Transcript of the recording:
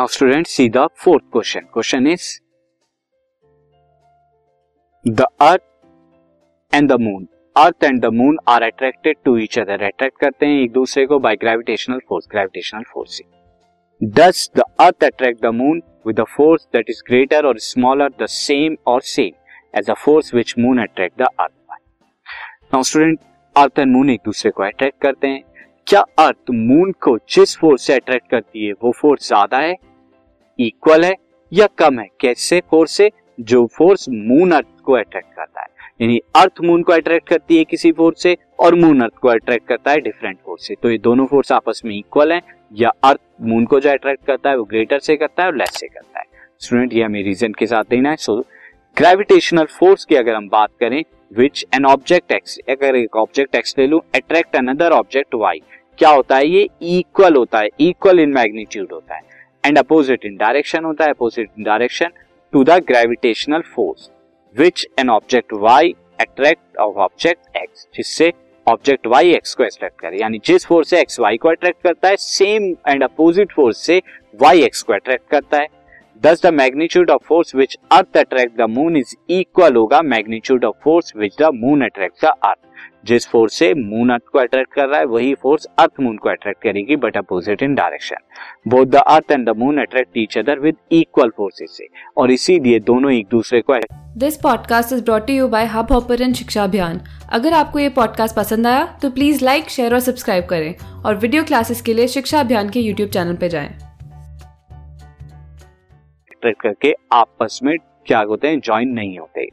Now student see the fourth question question is the earth and the moon earth and the moon are attracted to each other attract करते हैं एक दूसरे को by gravitational force gravitational force से does the earth attract the moon with a force that is greater और smaller the same और same as a force which moon attract the earth by now student earth and moon एक दूसरे को attract करते हैं. क्या अर्थ moon को जिस फोर्स से अट्रैक्ट करती है, वो फोर्स ज़्यादा है इक्वल है या कम है? कैसे फोर्स से? जो फोर्स मून अर्थ को अट्रैक्ट करता है। यानी अर्थ मून को अट्रैक्ट करती है किसी फोर्स से और मून अर्थ को अट्रैक्ट करता है डिफरेंट फोर्स से। तो ये दोनों फोर्स आपस में इक्वल है। या अर्थ मून को जो अट्रैक्ट करता है वो ग्रेटर से करता है और लेस से करता है। स्टूडेंट ये हमें रीजन के साथ देना है। सो ग्रेविटेशनल फोर्स की अगर हम बात करें विच एन ऑब्जेक्ट एक्स अगर एक ऑब्जेक्ट एक्स ले लू अट्रैक्ट अनदर ऑब्जेक्ट वाई क्या होता है? ये इक्वल होता है। इक्वल इन मैग्नीट्यूड होता है। एंड अपोजिट इन डायरेक्शन होता है opposite in direction to the gravitational force which an object Y attract of object X जिससे ऑब्जेक्ट वाई एक्स को अट्रैक्ट करे। यानी जिस फोर्स से एक्स वाई को अट्रैक्ट करता है सेम एंड अपोजिट फोर्स से वाई एक्स को अट्रैक्ट करता है। Thus the magnitude of force which earth attract the moon is equal होगा magnitude of force which the moon attract the earth जिस force से मून अर्थ को attract कर रहा है वही फोर्स अर्थ मून को अट्रैक्ट करेगी but opposite in direction both the earth and the moon attract each other with equal forces से और इसीलिए दोनों एक दूसरे को this podcast is brought you by Hubhopper शिक्षा अभियान अगर आपको ये पॉडकास्ट पसंद आया तो प्लीज़ लाइक शेयर और सब्सक्राइब करें और वीडियो क्लासेस के लिए शिक्षा अभियान के यूट्यूब चैनल पर जाएँ। करके आपस में क्या होते हैं ज्वाइन नहीं होते।